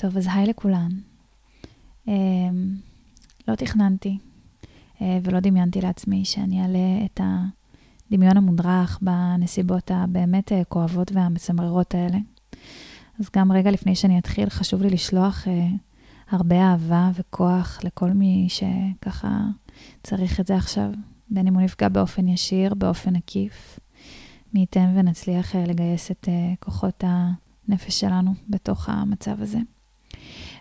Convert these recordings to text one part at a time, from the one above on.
טוב, אז היי לכולן. Um, לא תכננתי uh, ולא דמיינתי לעצמי שאני אעלה את הדמיון המודרך בנסיבות הבאמת uh, כואבות והמצמררות האלה. אז גם רגע לפני שאני אתחיל, חשוב לי לשלוח uh, הרבה אהבה וכוח לכל מי שככה צריך את זה עכשיו, בין אם הוא נפגע באופן ישיר, באופן עקיף. מי ייתן ונצליח לגייס את כוחות הנפש שלנו בתוך המצב הזה.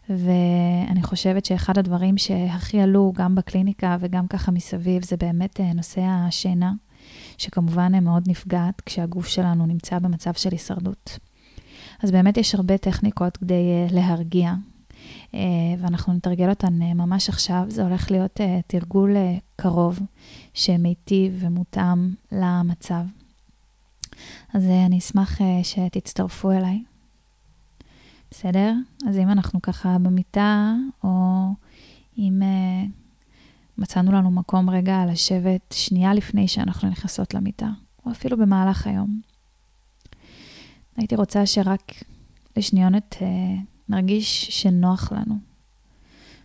ואני חושבת שאחד הדברים שהכי עלו, גם בקליניקה וגם ככה מסביב, זה באמת אה, נושא השינה, שכמובן מאוד נפגעת כשהגוף שלנו נמצא במצב של הישרדות. אז באמת יש הרבה טכניקות כדי אה, להרגיע, אה, ואנחנו נתרגל אותן ממש עכשיו. זה הולך להיות תרגול קרוב, שמיטיב ומותאם למצב. אז אני אשמח שתצטרפו אליי. בסדר? אז אם אנחנו ככה במיטה, או אם uh, מצאנו לנו מקום רגע לשבת שנייה לפני שאנחנו נכנסות למיטה, או אפילו במהלך היום, הייתי רוצה שרק לשניונת uh, נרגיש שנוח לנו.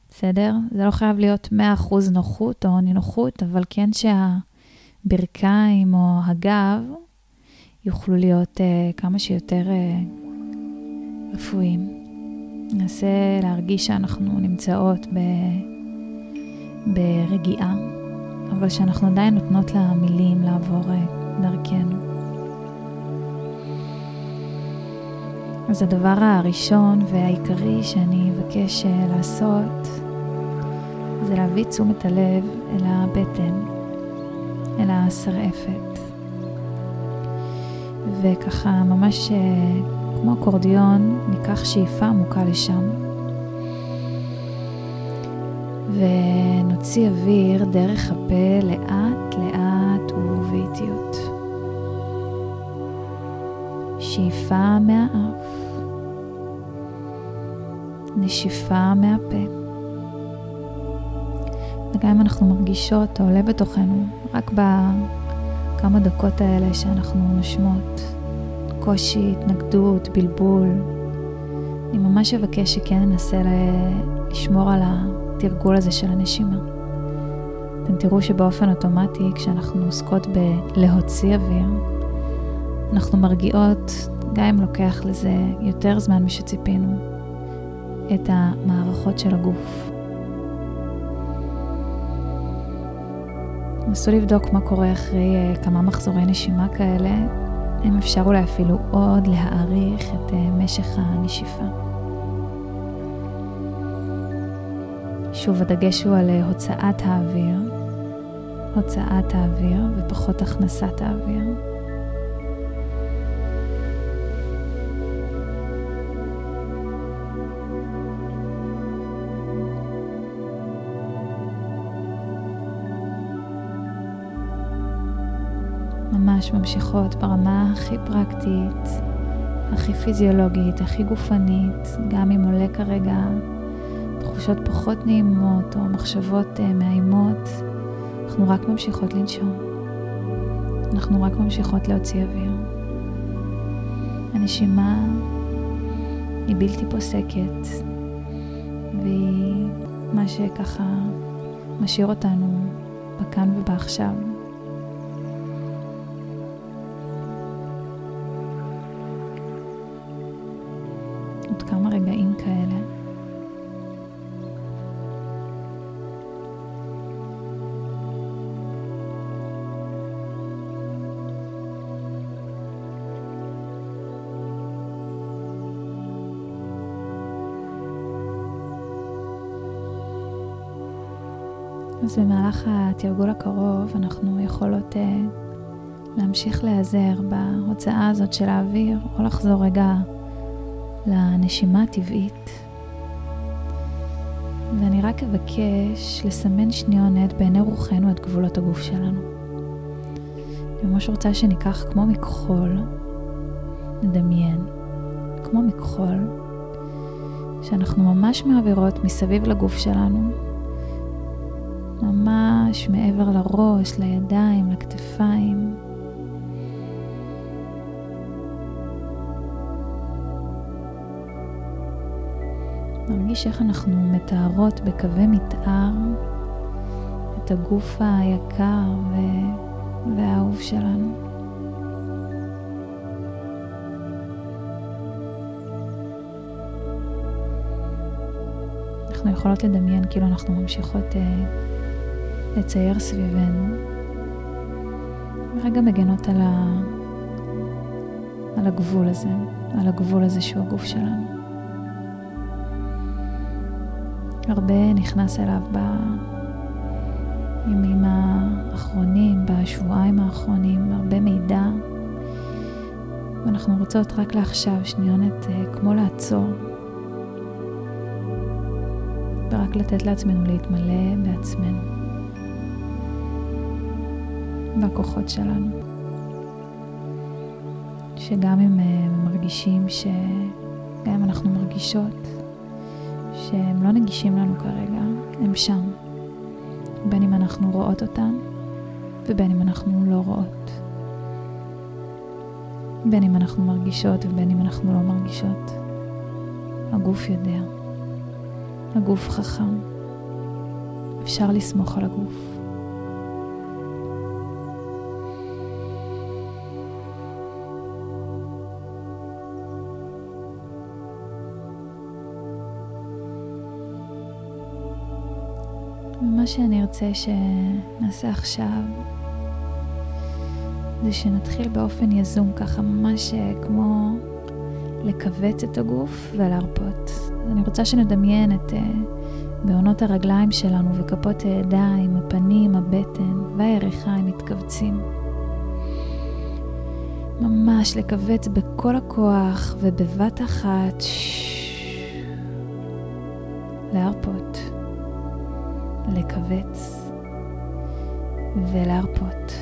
בסדר? זה לא חייב להיות 100% נוחות או נינוחות, אבל כן שהברכיים או הגב יוכלו להיות uh, כמה שיותר uh, רפואיים. ננסה להרגיש שאנחנו נמצאות ב... ברגיעה, אבל שאנחנו עדיין נותנות למילים לעבור אה, דרכנו. אז הדבר הראשון והעיקרי שאני אבקש אה, לעשות זה להביא תשומת הלב אל הבטן, אל השרעפת. וככה ממש אה, כמו אקורדיון, ניקח שאיפה עמוקה לשם. ונוציא אוויר דרך הפה לאט לאט ובאיטיות. שאיפה מהאף, נשיפה מהפה. וגם אם אנחנו מרגישות עולה בתוכנו, רק בכמה דקות האלה שאנחנו נושמות, קושי, התנגדות, בלבול. אני ממש אבקש שכן ננסה לשמור על התרגול הזה של הנשימה. אתם תראו שבאופן אוטומטי, כשאנחנו עוסקות בלהוציא אוויר, אנחנו מרגיעות, גם אם לוקח לזה יותר זמן משציפינו, את המערכות של הגוף. נסו לבדוק מה קורה אחרי אה, כמה מחזורי נשימה כאלה, אם אפשר אולי אפילו עוד להעריך את אה, משך הנשיפה. שוב, הדגש הוא על אה, הוצאת האוויר, הוצאת האוויר ופחות הכנסת האוויר. ממש ממשיכות ברמה הכי פרקטית, הכי פיזיולוגית, הכי גופנית, גם אם עולה כרגע תחושות פחות נעימות או מחשבות uh, מאיימות, אנחנו רק ממשיכות לנשום. אנחנו רק ממשיכות להוציא אוויר. הנשימה היא בלתי פוסקת, והיא מה שככה משאיר אותנו בכאן ובעכשיו. אז במהלך התרגול הקרוב אנחנו יכולות uh, להמשיך להיעזר בהוצאה הזאת של האוויר, או לחזור רגע לנשימה הטבעית. ואני רק אבקש לסמן שניונת בעיני רוחנו את גבולות הגוף שלנו. אני ממש רוצה שניקח כמו מכחול, נדמיין, כמו מכחול, שאנחנו ממש מעבירות מסביב לגוף שלנו, ממש מעבר לראש, לידיים, לכתפיים, נרגיש איך אנחנו מתארות בקווי מתאר את הגוף היקר ו... והאהוב שלנו. אנחנו יכולות לדמיין כאילו אנחנו ממשיכות אה, לצייר סביבנו, ורגע מגנות על, ה... על הגבול הזה, על הגבול הזה שהוא הגוף שלנו. הרבה נכנס אליו בימים האחרונים, בשבועיים האחרונים, הרבה מידע, ואנחנו רוצות רק לעכשיו שניונת אה, כמו לעצור. ורק לתת לעצמנו להתמלא בעצמנו, בכוחות שלנו. שגם אם אה, מרגישים ש... גם אם אנחנו מרגישות שהם לא נגישים לנו כרגע, הם שם. בין אם אנחנו רואות אותם ובין אם אנחנו לא רואות. בין אם אנחנו מרגישות ובין אם אנחנו לא מרגישות. הגוף יודע. הגוף חכם. אפשר לסמוך על הגוף. ומה שאני ארצה שנעשה עכשיו, זה שנתחיל באופן יזום, ככה ממש כמו לכווץ את הגוף ולהרפות. אני רוצה שנדמיין את uh, בעונות הרגליים שלנו וכפות הידיים, הפנים, הבטן והירכיים מתכווצים. ממש לכווץ בכל הכוח ובבת אחת, להרפות, לכווץ ולהרפות.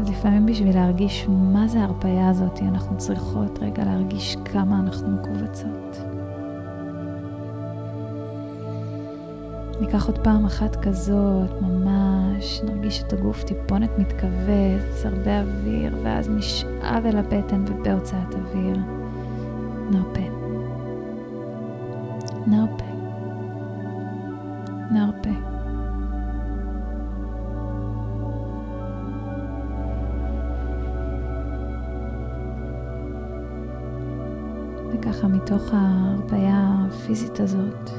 אז לפעמים בשביל להרגיש מה זה ההרפאיה הזאת, אנחנו צריכות רגע להרגיש כמה אנחנו מכווצות. ניקח עוד פעם אחת כזאת, ממש, נרגיש את הגוף טיפונת מתכווץ, הרבה אוויר, ואז נשאב אל הבטן ובהוצאת אוויר. נרפה. נרפה. וככה מתוך ההרפאיה הפיזית הזאת,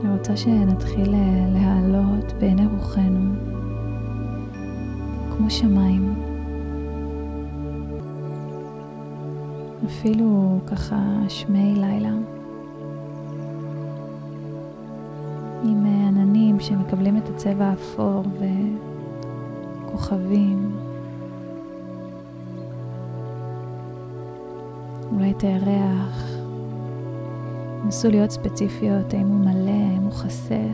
אני רוצה שנתחיל להעלות בעיני רוחנו כמו שמיים. אפילו ככה שמי לילה. עם עננים שמקבלים את הצבע האפור וכוכבים. אולי את הירח. נסו להיות ספציפיות, האם הוא מלא, האם הוא חסר.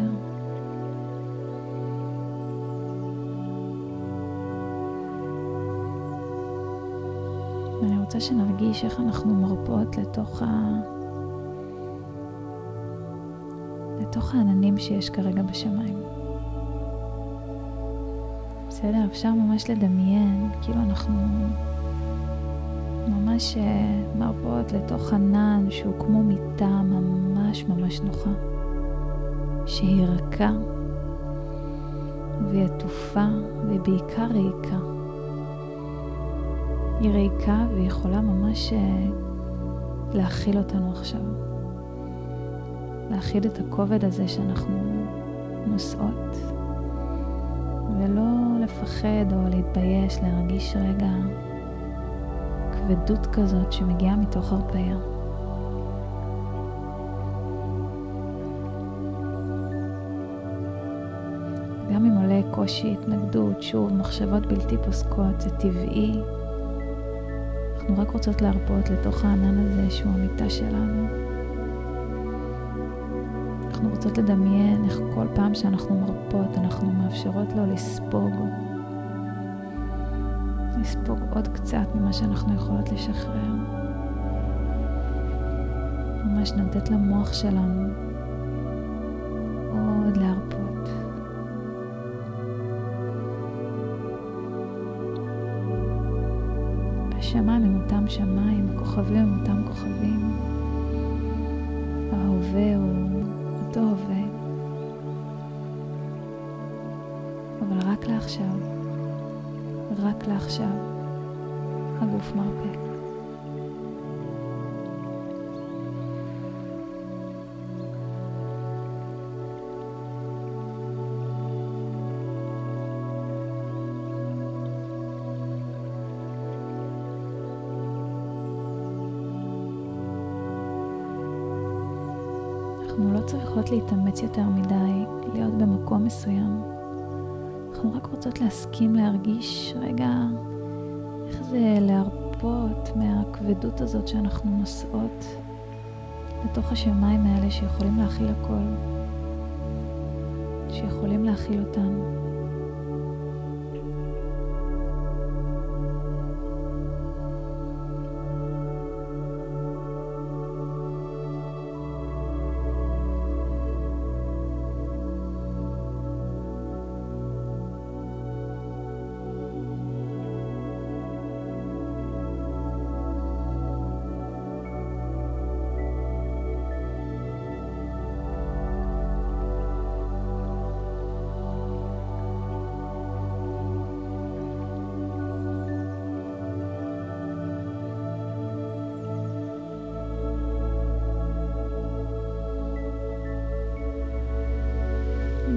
ואני רוצה שנרגיש איך אנחנו מרפות לתוך ה... לתוך העננים שיש כרגע בשמיים. בסדר? אפשר ממש לדמיין, כאילו אנחנו ממש מרפות לתוך ענן שהוא כמו מיטה ממש ממש נוחה, שהיא רכה והיא עטופה והיא בעיקר ריקה. היא ריקה והיא יכולה ממש אה, להכיל אותנו עכשיו. להכיל את הכובד הזה שאנחנו נושאות, ולא לפחד או להתבייש, להרגיש רגע כבדות כזאת שמגיעה מתוך הרפאיה. גם אם עולה קושי, התנגדות, שוב, מחשבות בלתי פוסקות, זה טבעי. אנחנו רק רוצות להרפות לתוך הענן הזה שהוא המיטה שלנו. אנחנו רוצות לדמיין איך כל פעם שאנחנו מרפות, אנחנו מאפשרות לו לספוג לספוג עוד קצת ממה שאנחנו יכולות לשחרר. ממש לתת למוח שלנו עוד להרפות. השמיים הם אותם שמיים, הכוכבים הם אותם כוכבים. ההווה הוא אותו הווה. אבל רק לעכשיו, רק לעכשיו, הגוף מרפא. אנחנו לא צריכות להתאמץ יותר מדי, להיות במקום מסוים. אנחנו רק רוצות להסכים להרגיש רגע איך זה להרפות מהכבדות הזאת שאנחנו נושאות לתוך השמיים האלה שיכולים להכיל הכל, שיכולים להכיל אותנו.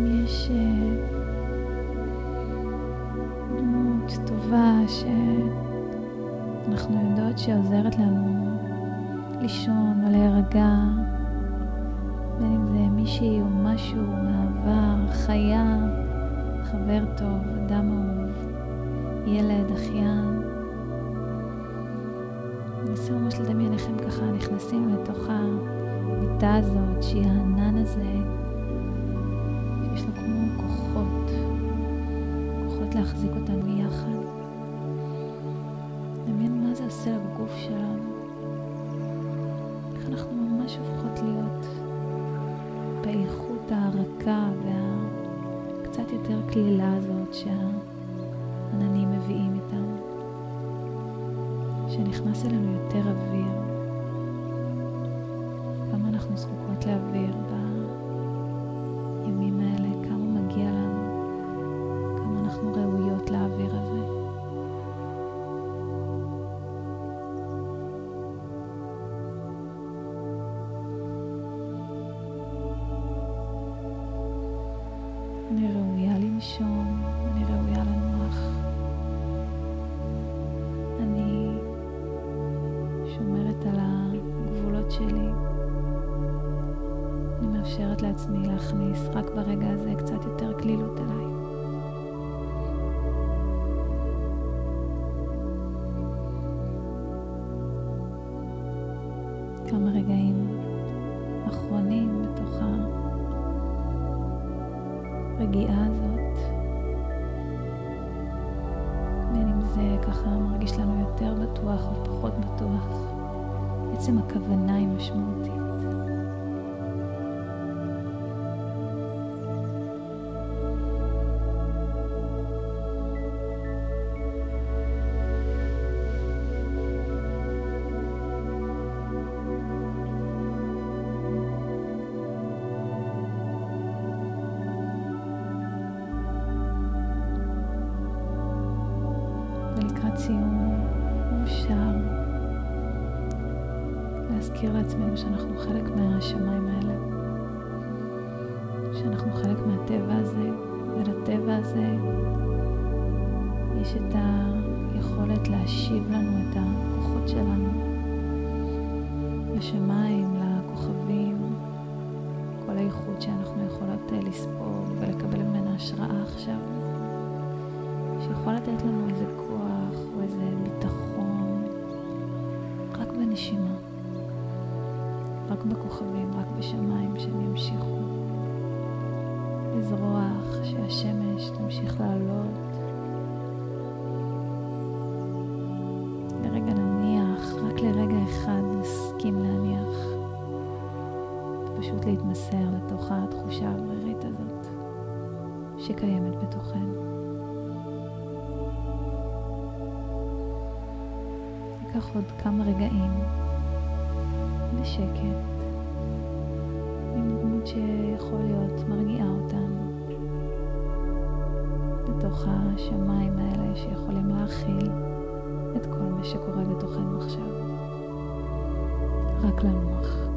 יש דמות טובה שאנחנו יודעות שעוזרת לנו לישון או להירגע, בין אם זה מישהי או משהו מהעבר, חיה, חבר טוב, אדם אהוב, ילד, אחיין. נסו ממש לדמיין איך הם ככה נכנסים לתוך המיטה הזאת, שהיא הענן הזה. שנכנס אלינו יותר אוויר. כמה אנחנו זקוקות לאוויר. כמה רגעים אחרונים בתוך. הרגיעה הזאת, בין אם זה ככה מרגיש לנו יותר בטוח או פחות בטוח, עצם הכוונה היא משמעותית. שאנחנו חלק מהשמיים האלה, שאנחנו חלק מהטבע הזה, ולטבע הזה יש את היכולת להשיב לנו את הכוחות שלנו. לשמיים, לכוכבים, כל האיכות שאנחנו יכולות אה, לספוג ולקבל ממנה השראה עכשיו, שיכול לתת לנו איזה כוח או איזה ביטחון רק בנשימה, רק בכוכבים, רק בשמיים שהם ימשיכו לזרוח, שהשמש תמשיך לעלות. לרגע נניח, רק לרגע אחד נסכים להניח, פשוט להתמסר לתוך התחושה האוורירית הזאת שקיימת בתוכנו. ניקח עוד כמה רגעים בשקט, עם דמות שיכול להיות מרגיעה אותנו, בתוך השמיים האלה שיכולים להכיל את כל מה שקורה בתוכנו עכשיו. רק לנוח.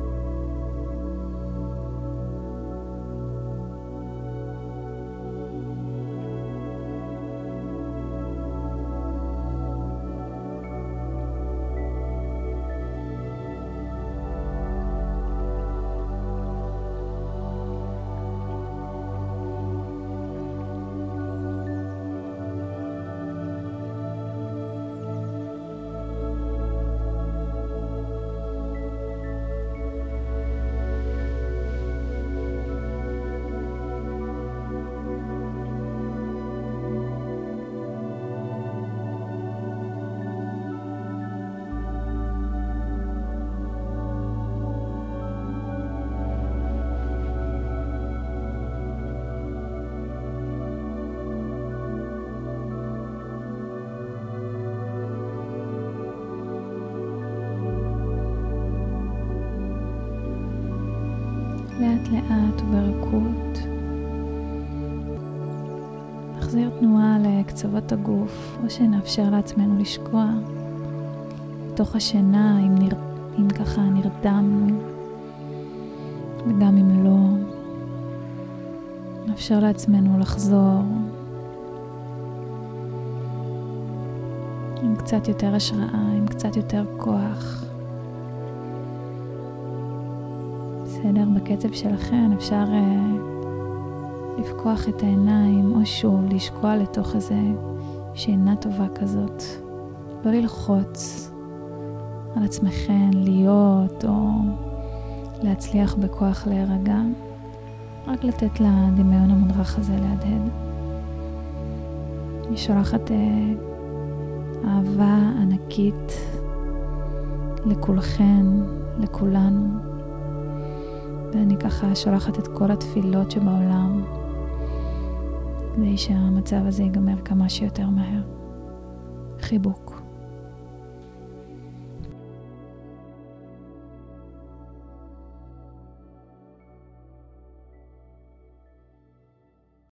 לאט לאט וברכות. נחזיר תנועה לקצוות הגוף, או שנאפשר לעצמנו לשקוע בתוך השינה, אם, נר... אם ככה נרדמנו, וגם אם לא. נאפשר לעצמנו לחזור עם קצת יותר השראה, עם קצת יותר כוח. בסדר? בקצב שלכם אפשר uh, לפקוח את העיניים, או שוב לשקוע לתוך איזה שינה טובה כזאת. לא ללחוץ על עצמכם להיות, או להצליח בכוח להירגע. רק לתת לדמיון המודרך הזה להדהד. אני שולחת uh, אהבה ענקית לכולכן, לכולנו. ואני ככה שולחת את כל התפילות שבעולם, כדי שהמצב הזה ייגמר כמה שיותר מהר. חיבוק.